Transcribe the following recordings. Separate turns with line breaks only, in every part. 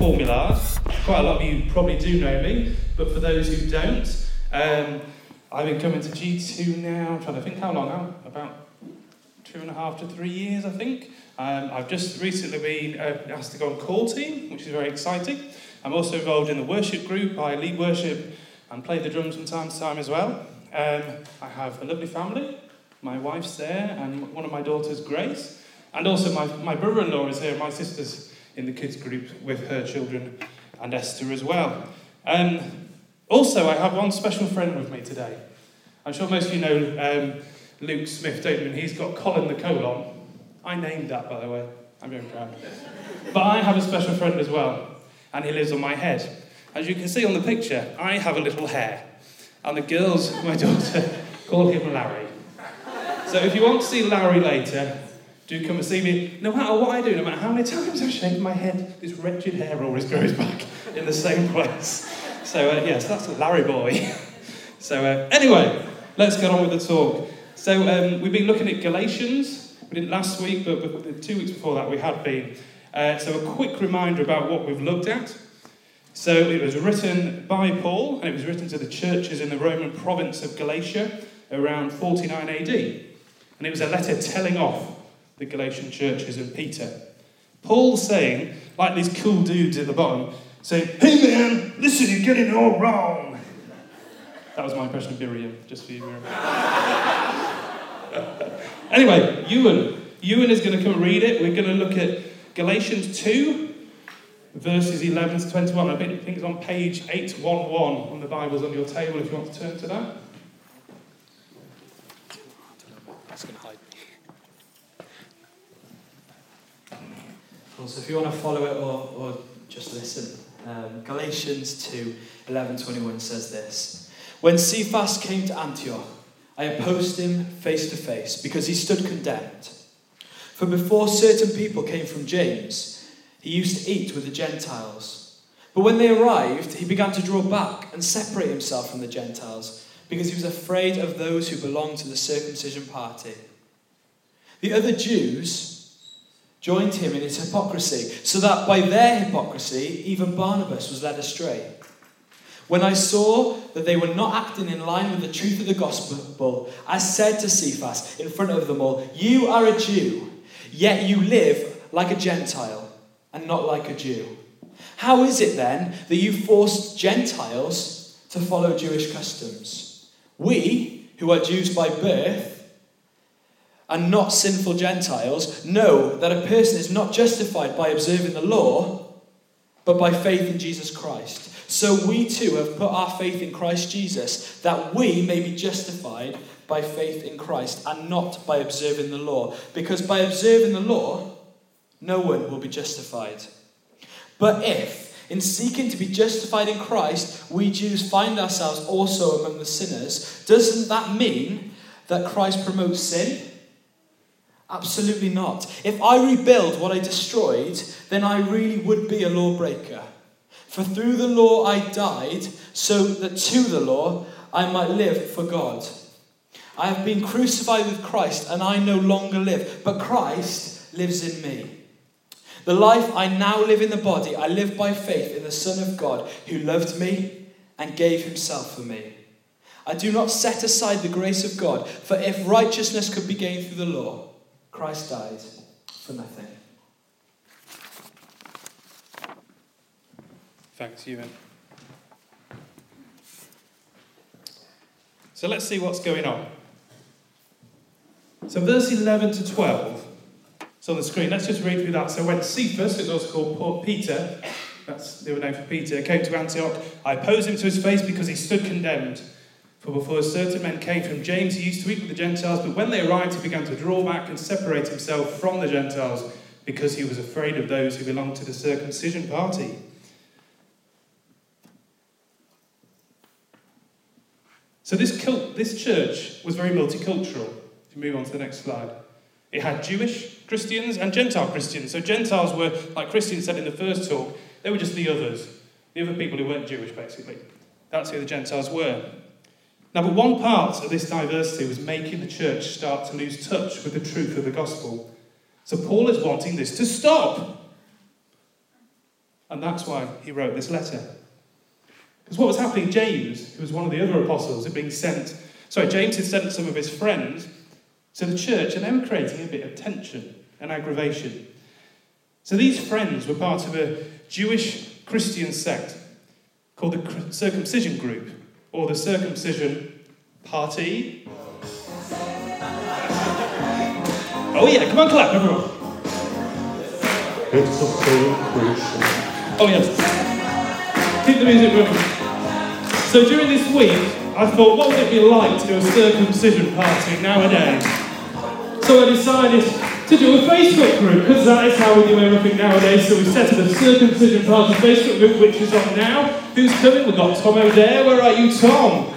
Millard. Quite a lot of you probably do know me, but for those who don't, um, I've been coming to G2 now, I'm trying to think how long now, about two and a half to three years, I think. Um, I've just recently been uh, asked to go on call team, which is very exciting. I'm also involved in the worship group. I lead worship and play the drums from time to time as well. Um, I have a lovely family. My wife's there, and one of my daughters, Grace. And also, my, my brother in law is here. My sister's in the kids' group with her children, and Esther as well. Um, also, I have one special friend with me today. I'm sure most of you know um, Luke Smith, don't he's got Colin the colon. I named that, by the way. I'm very proud. But I have a special friend as well, and he lives on my head. As you can see on the picture, I have a little hair, and the girls, my daughter, call him Larry. So if you want to see Larry later, do come and see me. No matter what I do, no matter how many times I shave my head, this wretched hair always grows back in the same place. So uh, yes, that's Larry boy. so uh, anyway, let's get on with the talk. So um, we've been looking at Galatians. We didn't last week, but, but two weeks before that we had been. Uh, so a quick reminder about what we've looked at. So it was written by Paul, and it was written to the churches in the Roman province of Galatia around 49 AD. And it was a letter telling off the Galatian churches and Peter. Paul's saying, like these cool dudes at the bottom, saying, Hey man, listen, you're getting it all wrong. That was my impression of Miriam, just for you, Miriam. anyway, Ewan. Ewan is going to come read it. We're going to look at Galatians 2, verses 11 to 21. I think it's on page 811 on the Bibles on your table if you want to turn to that.
So if you want to follow it or, or just listen, um, Galatians 2 11 21 says this When Cephas came to Antioch, I opposed him face to face because he stood condemned. For before certain people came from James, he used to eat with the Gentiles. But when they arrived, he began to draw back and separate himself from the Gentiles because he was afraid of those who belonged to the circumcision party. The other Jews joined him in his hypocrisy, so that by their hypocrisy, even Barnabas was led astray. When I saw that they were not acting in line with the truth of the gospel, I said to Cephas in front of them all, You are a Jew, yet you live like a Gentile and not like a Jew. How is it then that you forced Gentiles to follow Jewish customs? We, who are Jews by birth, and not sinful Gentiles know that a person is not justified by observing the law, but by faith in Jesus Christ. So we too have put our faith in Christ Jesus, that we may be justified by faith in Christ and not by observing the law. Because by observing the law, no one will be justified. But if, in seeking to be justified in Christ, we Jews find ourselves also among the sinners, doesn't that mean that Christ promotes sin? Absolutely not. If I rebuild what I destroyed, then I really would be a lawbreaker. For through the law I died, so that to the law I might live for God. I have been crucified with Christ, and I no longer live, but Christ lives in me. The life I now live in the body, I live by faith in the Son of God, who loved me and gave himself for me. I do not set aside the grace of God, for if righteousness could be gained through the law, Christ died for nothing.
Thanks, Ewan. So let's see what's going on. So, verse 11 to 12, it's on the screen. Let's just read through that. So, when Cephas, who's also called Peter, that's the other name for Peter, came to Antioch, I opposed him to his face because he stood condemned. For before certain men came from James, he used to eat with the Gentiles, but when they arrived, he began to draw back and separate himself from the Gentiles because he was afraid of those who belonged to the circumcision party. So this cult, this church was very multicultural. If you move on to the next slide. It had Jewish Christians and Gentile Christians. So Gentiles were, like Christians said in the first talk, they were just the others. The other people who weren't Jewish, basically. That's who the Gentiles were. Now, but one part of this diversity was making the church start to lose touch with the truth of the gospel. So Paul is wanting this to stop. And that's why he wrote this letter. Because what was happening, James, who was one of the other apostles, had been sent, sorry, James had sent some of his friends to the church, and they were creating a bit of tension and aggravation. So these friends were part of a Jewish Christian sect called the Circumcision Group, or the Circumcision Party. Oh, yeah, come on, clap, everyone.
It's a celebration.
Oh, yes. Keep the music running. So during this week, I thought, what would it be like to do a circumcision party nowadays? So I decided to do a Facebook group, because that is how we do everything nowadays. So we set up a circumcision party Facebook group, which is on now. Who's coming? We've got Tom O'Dare. Where are you, Tom?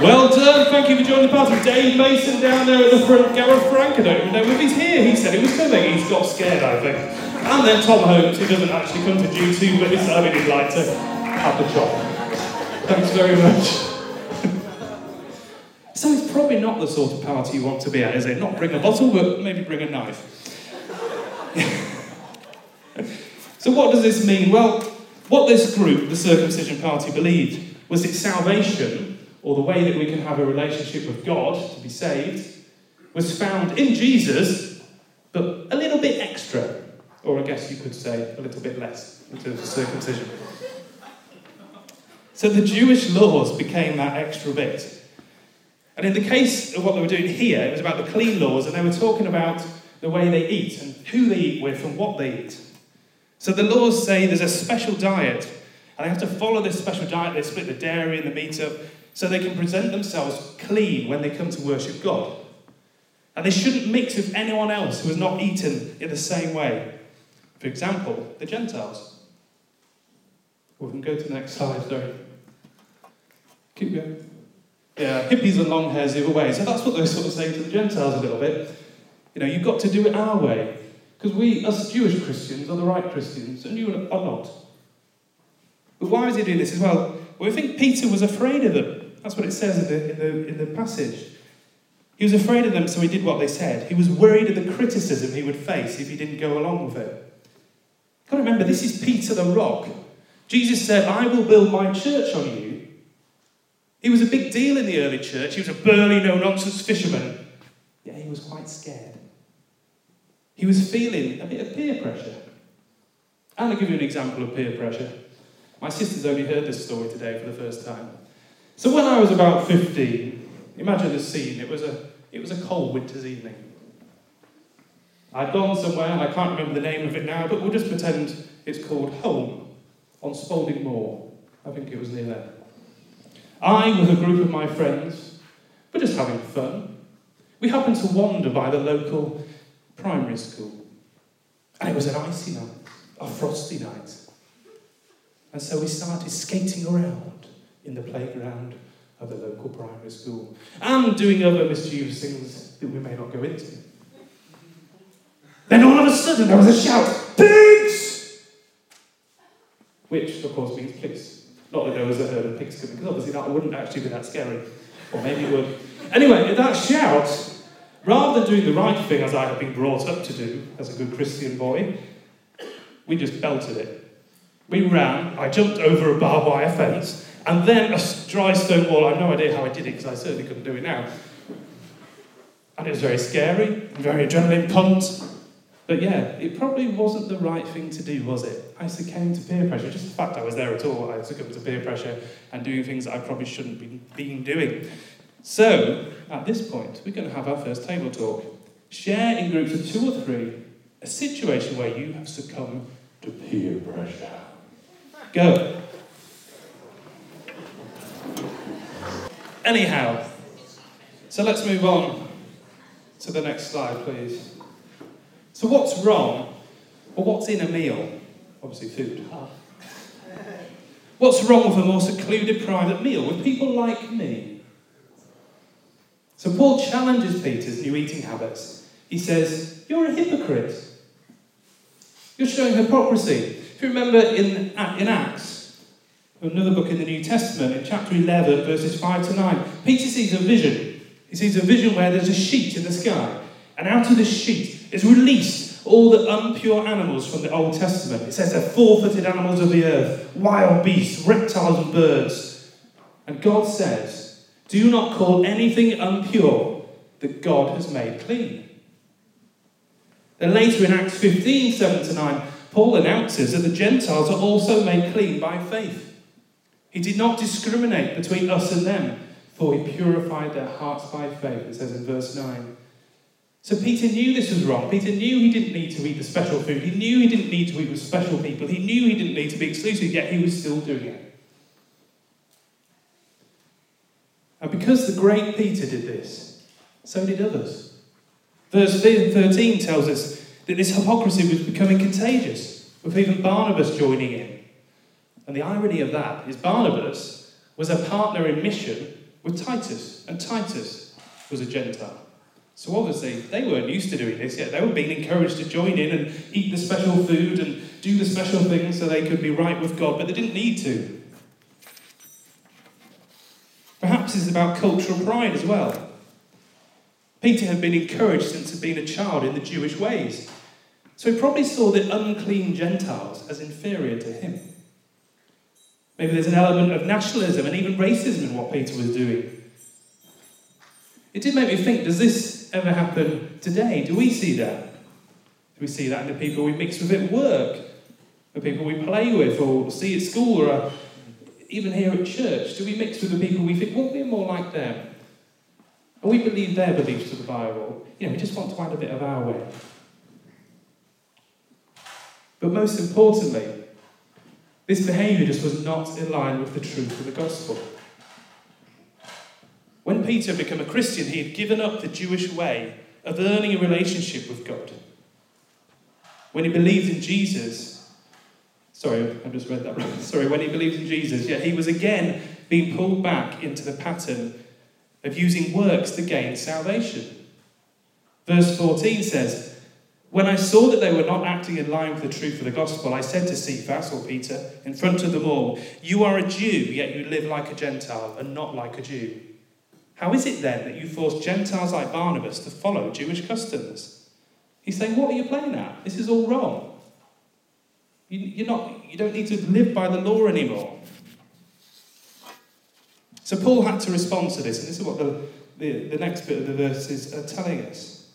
Well done, thank you for joining the party. Dave Mason down there at the front, Gareth Frank, I don't even know if he's here. He said he was coming, he's got scared, I think. And then Tom Holmes, who doesn't actually come to G2, but decided he'd like to have the chop. Thanks very much. Probably not the sort of party you want to be at, is it? Not bring a bottle, but maybe bring a knife. so what does this mean? Well, what this group, the circumcision party, believed was that salvation, or the way that we can have a relationship with God to be saved, was found in Jesus, but a little bit extra. Or I guess you could say a little bit less in terms of circumcision. So the Jewish laws became that extra bit. And in the case of what they were doing here, it was about the clean laws, and they were talking about the way they eat and who they eat with and what they eat. So the laws say there's a special diet, and they have to follow this special diet. They split the dairy and the meat up so they can present themselves clean when they come to worship God. And they shouldn't mix with anyone else who has not eaten in the same way. For example, the Gentiles. We can go to the next slide, sorry. Keep going. Yeah, hippies and long hairs the other way. So that's what they're sort of saying to the Gentiles a little bit. You know, you've got to do it our way. Because we, us Jewish Christians, are the right Christians, and you are not. But why is he doing this as well? Well, think Peter was afraid of them. That's what it says in the, in the, in the passage. He was afraid of them, so he did what they said. He was worried of the criticism he would face if he didn't go along with it. You've got to remember, this is Peter the rock. Jesus said, I will build my church on you, he was a big deal in the early church. He was a burly, no nonsense fisherman. Yet he was quite scared. He was feeling a bit of peer pressure. And I'll give you an example of peer pressure. My sister's only heard this story today for the first time. So when I was about 15, imagine the scene. It was a, it was a cold winter's evening. I'd gone somewhere, and I can't remember the name of it now, but we'll just pretend it's called Holme on Spalding Moor. I think it was near there. I, with a group of my friends, were just having fun. We happened to wander by the local primary school. And it was an icy night, a frosty night. And so we started skating around in the playground of the local primary school and doing other mischievous things that we may not go into. Then all of a sudden there was a shout, Pigs! Which, of course, means pigs. Not that there was a herd of pigs coming, because obviously that wouldn't actually be that scary. Or maybe it would. Anyway, that shout, rather than doing the right thing as I had been brought up to do as a good Christian boy, we just belted it. We ran, I jumped over a barbed wire fence, and then a dry stone wall. I have no idea how I did it because I certainly couldn't do it now. And it was very scary, very adrenaline pumped. But yeah, it probably wasn't the right thing to do, was it? I succumbed to peer pressure. Just the fact I was there at all, I succumbed to peer pressure and doing things I probably shouldn't be been doing. So, at this point, we're going to have our first table talk. Share in groups of two or three a situation where you have succumbed to peer pressure. Go. Anyhow, so let's move on to the next slide, please. So, what's wrong? Or what's in a meal? Obviously, food. What's wrong with a more secluded private meal with people like me? So, Paul challenges Peter's new eating habits. He says, You're a hypocrite. You're showing hypocrisy. If you remember in, in Acts, another book in the New Testament, in chapter 11, verses 5 to 9, Peter sees a vision. He sees a vision where there's a sheet in the sky, and out of this sheet is released all the impure animals from the Old Testament. It says they're four footed animals of the earth, wild beasts, reptiles, and birds. And God says, Do not call anything impure that God has made clean. Then later in Acts 15 7 to 9, Paul announces that the Gentiles are also made clean by faith. He did not discriminate between us and them, for he purified their hearts by faith, it says in verse 9. So Peter knew this was wrong. Peter knew he didn't need to eat the special food. He knew he didn't need to eat with special people. He knew he didn't need to be exclusive, yet he was still doing it. And because the great Peter did this, so did others. Verse 13 tells us that this hypocrisy was becoming contagious, with even Barnabas joining in. And the irony of that is Barnabas was a partner in mission with Titus, and Titus was a Gentile. So obviously they weren't used to doing this yet. They were being encouraged to join in and eat the special food and do the special things so they could be right with God, but they didn't need to. Perhaps it's about cultural pride as well. Peter had been encouraged since he'd been a child in the Jewish ways. So he probably saw the unclean Gentiles as inferior to him. Maybe there's an element of nationalism and even racism in what Peter was doing. It did make me think does this ever happen today? Do we see that? Do we see that in the people we mix with at work, the people we play with, or see at school, or uh, even here at church? Do we mix with the people we think, well, we're more like them? And we believe their beliefs of the Bible. You know, we just want to add a bit of our way. But most importantly, this behaviour just was not in line with the truth of the gospel. Peter had become a Christian, he had given up the Jewish way of earning a relationship with God. When he believed in Jesus, sorry, I just read that wrong. Sorry, when he believed in Jesus, yeah, he was again being pulled back into the pattern of using works to gain salvation. Verse 14 says, when I saw that they were not acting in line with the truth of the gospel, I said to Cephas, or Peter, in front of them all, You are a Jew, yet you live like a Gentile and not like a Jew. How is it then that you force Gentiles like Barnabas to follow Jewish customs? He's saying, What are you playing at? This is all wrong. You, you're not, you don't need to live by the law anymore. So Paul had to respond to this, and this is what the, the, the next bit of the verses are telling us.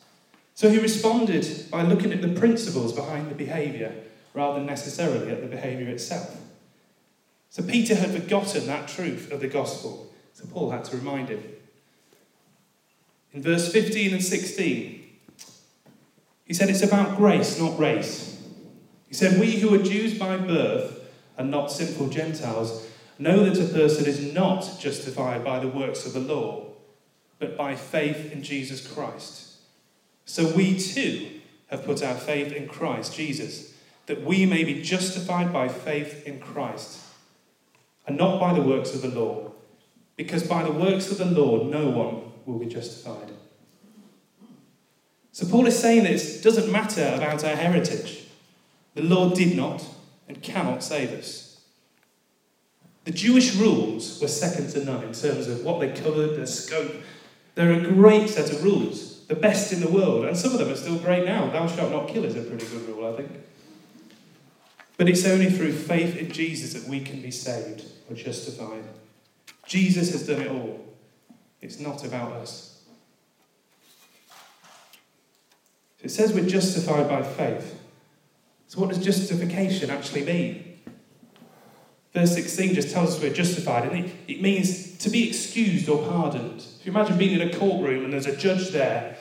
So he responded by looking at the principles behind the behaviour rather than necessarily at the behaviour itself. So Peter had forgotten that truth of the gospel, so Paul had to remind him. In verse 15 and 16, he said it's about grace, not race. He said, We who are Jews by birth and not simple Gentiles know that a person is not justified by the works of the law, but by faith in Jesus Christ. So we too have put our faith in Christ Jesus, that we may be justified by faith in Christ, and not by the works of the law, because by the works of the law no one will be justified. So Paul is saying this doesn't matter about our heritage. The Lord did not and cannot save us. The Jewish rules were second to none in terms of what they covered, their scope. They're a great set of rules the best in the world, and some of them are still great now. Thou shalt not kill is a pretty good rule, I think. But it's only through faith in Jesus that we can be saved or justified. Jesus has done it all. It's not about us. It says we're justified by faith. So, what does justification actually mean? Verse 16 just tells us we're justified, and it, it means to be excused or pardoned. If you imagine being in a courtroom and there's a judge there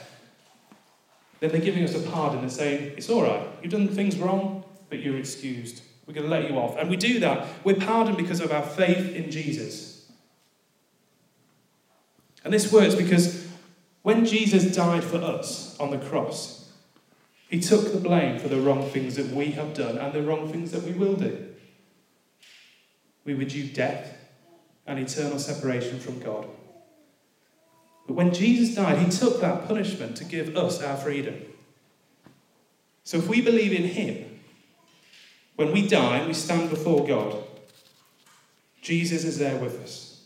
then they're giving us a pardon and saying, It's all right, you've done things wrong, but you're excused. We're going to let you off. And we do that. We're pardoned because of our faith in Jesus. And this works because when Jesus died for us on the cross, he took the blame for the wrong things that we have done and the wrong things that we will do. We were due death and eternal separation from God. But when Jesus died, he took that punishment to give us our freedom. So if we believe in him, when we die, and we stand before God. Jesus is there with us.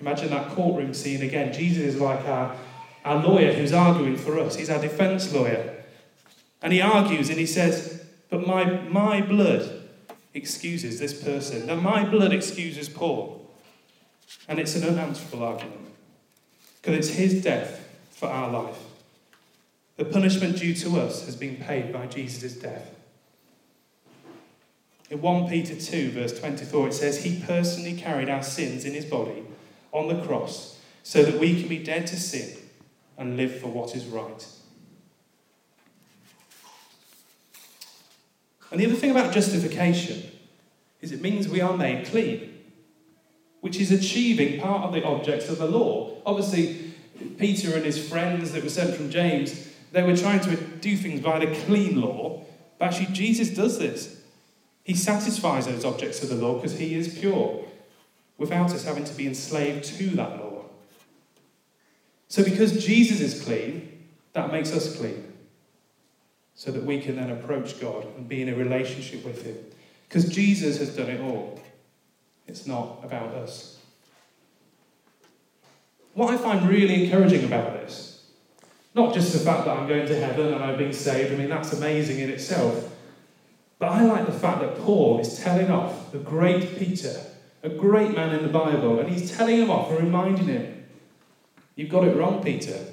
Imagine that courtroom scene again. Jesus is like our, our lawyer who's arguing for us, he's our defense lawyer. And he argues and he says, But my, my blood excuses this person. that my blood excuses Paul. And it's an unanswerable argument. Because it's his death for our life. The punishment due to us has been paid by Jesus' death. In 1 Peter 2, verse 24, it says, He personally carried our sins in his body on the cross so that we can be dead to sin and live for what is right. And the other thing about justification is it means we are made clean, which is achieving part of the objects of the law. Obviously, Peter and his friends that were sent from James, they were trying to do things by the clean law, but actually, Jesus does this. He satisfies those objects of the law because he is pure, without us having to be enslaved to that law. So, because Jesus is clean, that makes us clean so that we can then approach God and be in a relationship with Him. Because Jesus has done it all. It's not about us. What I find really encouraging about this, not just the fact that I'm going to heaven and I'm being saved, I mean, that's amazing in itself. But I like the fact that Paul is telling off the great Peter, a great man in the Bible, and he's telling him off and reminding him, You've got it wrong, Peter.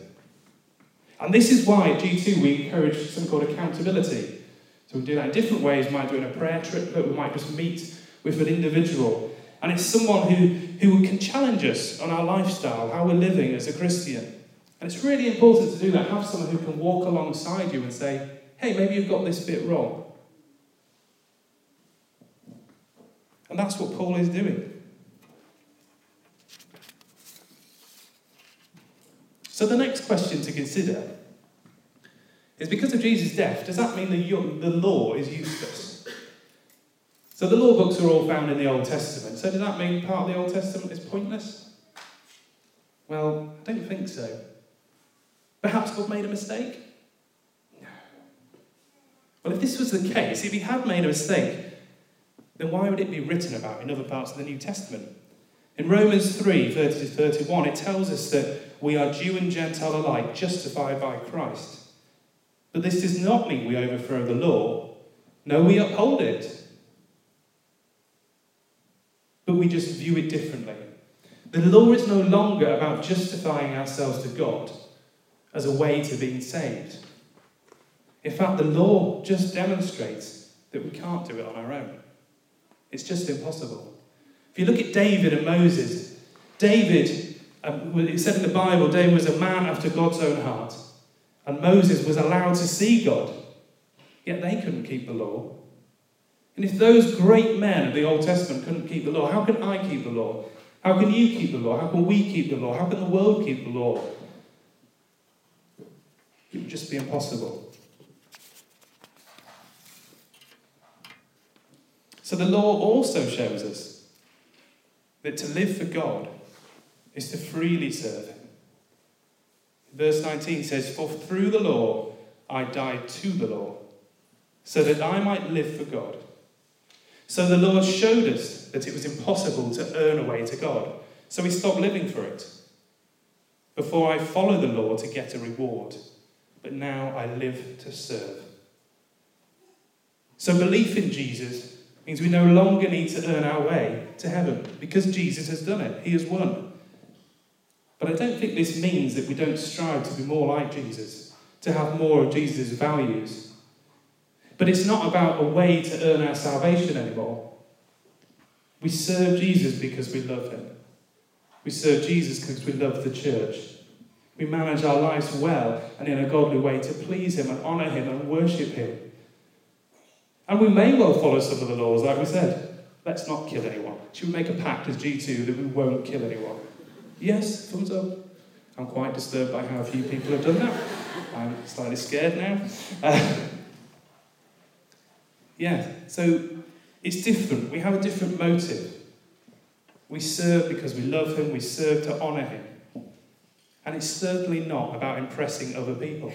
And this is why at G2 we encourage something called accountability. So we do that in different ways. We might do it in a prayer trip, triplet, we might just meet with an individual. And it's someone who, who can challenge us on our lifestyle, how we're living as a Christian. And it's really important to do that. Have someone who can walk alongside you and say, hey, maybe you've got this bit wrong. And that's what Paul is doing. So the next question to consider is because of Jesus' death, does that mean that the law is useless? So the law books are all found in the Old Testament. So does that mean part of the Old Testament is pointless? Well, I don't think so. Perhaps God made a mistake? No. Well, if this was the case, if he had made a mistake, then why would it be written about in other parts of the New Testament? In Romans 3 30 to 31, it tells us that we are Jew and Gentile alike, justified by Christ. But this does not mean we overthrow the law. No, we uphold it. But we just view it differently. The law is no longer about justifying ourselves to God as a way to being saved. In fact, the law just demonstrates that we can't do it on our own. It's just impossible. If you look at David and Moses, David, um, it said in the Bible, David was a man after God's own heart. And Moses was allowed to see God. Yet they couldn't keep the law. And if those great men of the Old Testament couldn't keep the law, how can I keep the law? How can you keep the law? How can we keep the law? How can the world keep the law? It would just be impossible. So the law also shows us that to live for God is to freely serve Him. Verse 19 says, For through the law I died to the law, so that I might live for God. So the law showed us that it was impossible to earn a way to God, so we stopped living for it. Before I followed the law to get a reward, but now I live to serve. So belief in Jesus means we no longer need to earn our way to heaven because Jesus has done it. He has won. But I don't think this means that we don't strive to be more like Jesus, to have more of Jesus' values. But it's not about a way to earn our salvation anymore. We serve Jesus because we love him. We serve Jesus because we love the church. We manage our lives well and in a godly way to please him and honour him and worship him. And we may well follow some of the laws, like we said. Let's not kill anyone. Should we make a pact as G2 that we won't kill anyone? Yes, thumbs up. I'm quite disturbed by how few people have done that. I'm slightly scared now. Uh, yeah, so it's different. We have a different motive. We serve because we love Him, we serve to honour Him. And it's certainly not about impressing other people.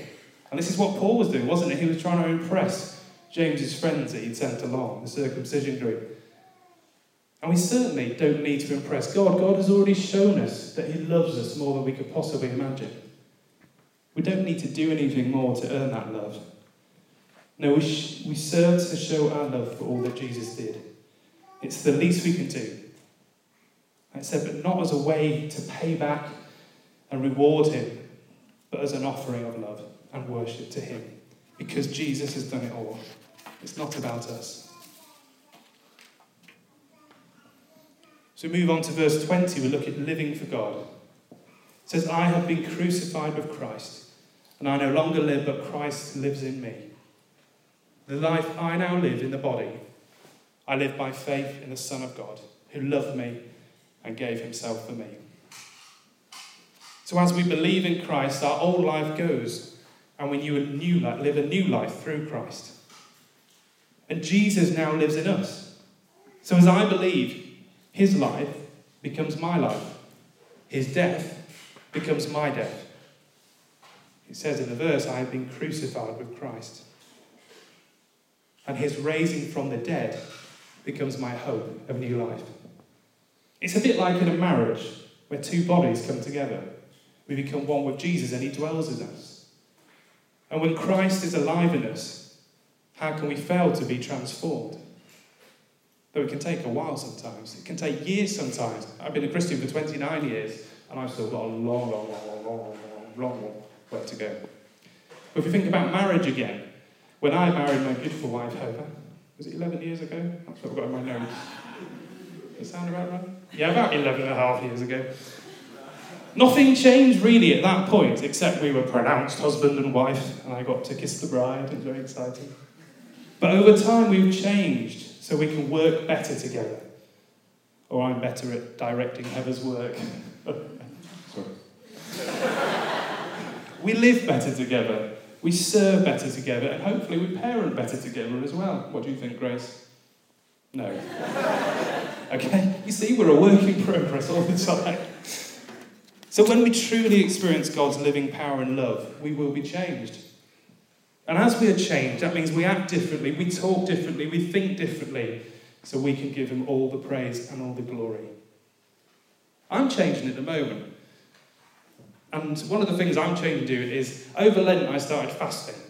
And this is what Paul was doing, wasn't it? He was trying to impress James's friends that he'd sent along, the circumcision group. And we certainly don't need to impress God. God has already shown us that He loves us more than we could possibly imagine. We don't need to do anything more to earn that love. No, we, sh- we serve to show our love for all that Jesus did. It's the least we can do. I said, but not as a way to pay back and reward him, but as an offering of love and worship to him. Because Jesus has done it all. It's not about us. So we move on to verse 20. We look at living for God. It says, I have been crucified with Christ, and I no longer live, but Christ lives in me. The life I now live in the body, I live by faith in the Son of God, who loved me and gave himself for me. So as we believe in Christ, our old life goes, and we a new life, live a new life through Christ. And Jesus now lives in us. So as I believe, his life becomes my life. His death becomes my death. It says in the verse, I have been crucified with Christ. And his raising from the dead becomes my hope of new life. It's a bit like in a marriage where two bodies come together. We become one with Jesus and he dwells in us. And when Christ is alive in us, how can we fail to be transformed? Though it can take a while sometimes. It can take years sometimes. I've been a Christian for 29 years and I've still got a long, long, long, long, long, long, long way to go. But if you think about marriage again, when I married my beautiful wife, Hope, was it 11 years ago? That's what I've got in my notes. Does it sound about right? Yeah, about 11 and a half years ago. Nothing changed really at that point, except we were pronounced husband and wife, and I got to kiss the bride. It was very exciting. But over time, we've changed so we can work better together. Or I'm better at directing Heather's work. we live better together. We serve better together, and hopefully we parent better together as well. What do you think, Grace? No. okay? You see, we're a work in progress all the time. So when we truly experience God's living power and love, we will be changed. And as we are changed, that means we act differently, we talk differently, we think differently, so we can give Him all the praise and all the glory. I'm changing at the moment. And one of the things I'm changing to do is over Lent I started fasting.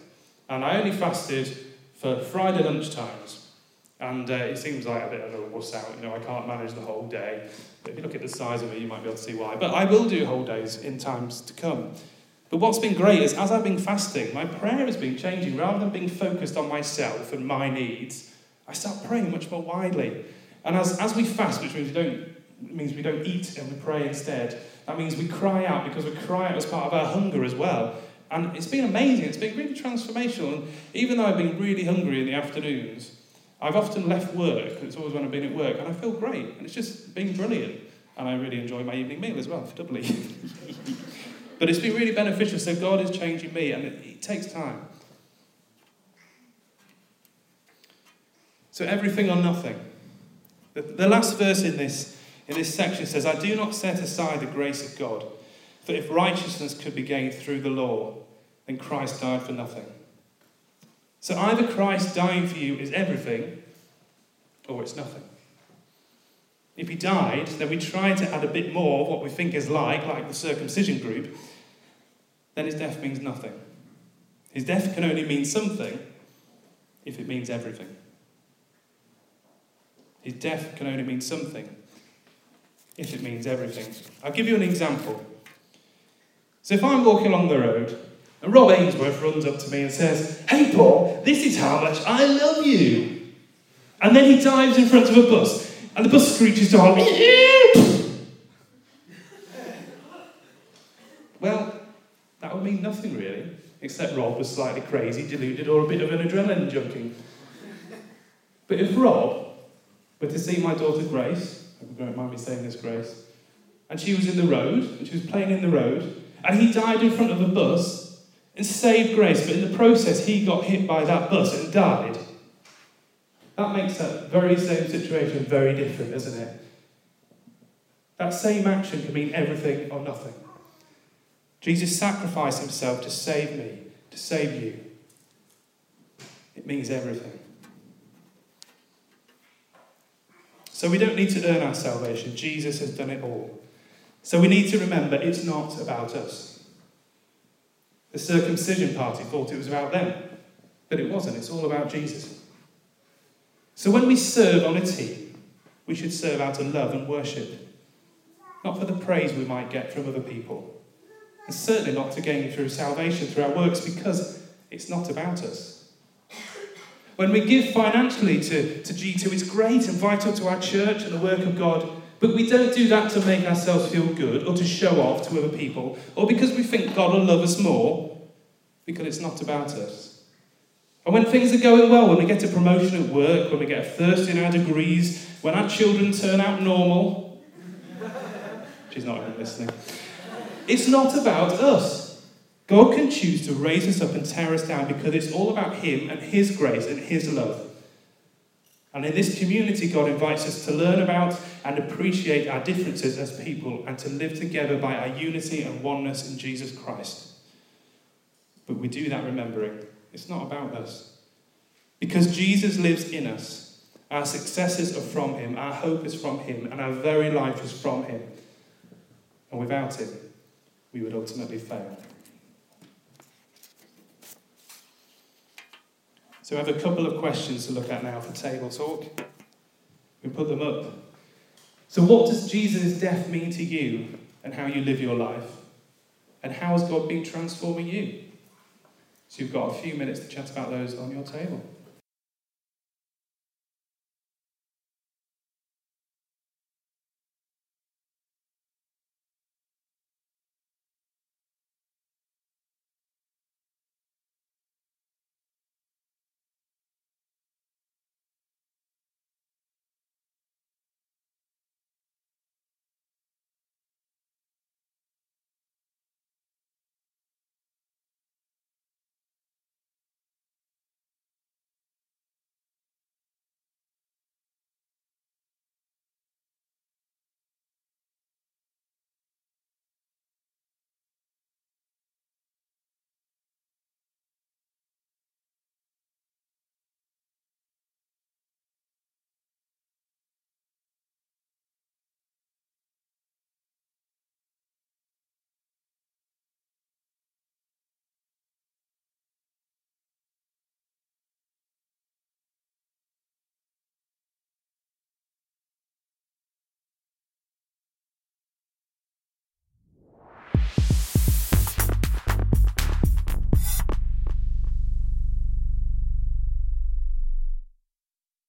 And I only fasted for Friday lunchtimes. And uh, it seems like a bit of a wuss out, you know, I can't manage the whole day. But if you look at the size of it, you might be able to see why. But I will do whole days in times to come. But what's been great is as I've been fasting, my prayer has been changing. Rather than being focused on myself and my needs, I start praying much more widely. And as, as we fast, which means we don't means we don't eat and we pray instead, that means we cry out because we cry out as part of our hunger as well. And it's been amazing, it's been really transformational. And even though I've been really hungry in the afternoons, I've often left work, it's always when I've been at work, and I feel great. And it's just been brilliant. And I really enjoy my evening meal as well, doubly. but it's been really beneficial. So God is changing me, and it, it takes time. So everything or nothing. The, the last verse in this in this section says, I do not set aside the grace of God, for if righteousness could be gained through the law, then Christ died for nothing. So either Christ dying for you is everything, or it's nothing. If he died, then we try to add a bit more of what we think is like, like the circumcision group, then his death means nothing. His death can only mean something if it means everything. His death can only mean something if it means everything. I'll give you an example. So if I'm walking along the road and Rob Ainsworth runs up to me and says, Hey Paul, this is how much I love you. And then he dives in front of a bus and the bus screeches to halt. well, that would mean nothing really, except Rob was slightly crazy, deluded, or a bit of an adrenaline junkie. But if Rob were to see my daughter Grace I don't mind me saying this, Grace. And she was in the road, and she was playing in the road, and he died in front of a bus and saved Grace, but in the process, he got hit by that bus and died. That makes that very same situation very different, isn't it? That same action can mean everything or nothing. Jesus sacrificed himself to save me, to save you. It means everything. So we don't need to earn our salvation. Jesus has done it all. So we need to remember it's not about us. The circumcision party thought it was about them. But it wasn't. It's all about Jesus. So when we serve on a team, we should serve out of love and worship. Not for the praise we might get from other people. And certainly not to gain through salvation through our works because it's not about us. When we give financially to, to G2, it's great and vital to our church and the work of God, but we don't do that to make ourselves feel good or to show off to other people or because we think God will love us more, because it's not about us. And when things are going well, when we get a promotion at work, when we get a first in our degrees, when our children turn out normal, she's not even listening, it's not about us. God can choose to raise us up and tear us down because it's all about Him and His grace and His love. And in this community, God invites us to learn about and appreciate our differences as people and to live together by our unity and oneness in Jesus Christ. But we do that remembering it's not about us. Because Jesus lives in us. Our successes are from Him, our hope is from Him, and our very life is from Him. And without Him, we would ultimately fail. So, I have a couple of questions to look at now for table talk. We put them up. So, what does Jesus' death mean to you and how you live your life? And how has God been transforming you? So, you've got a few minutes to chat about those on your table.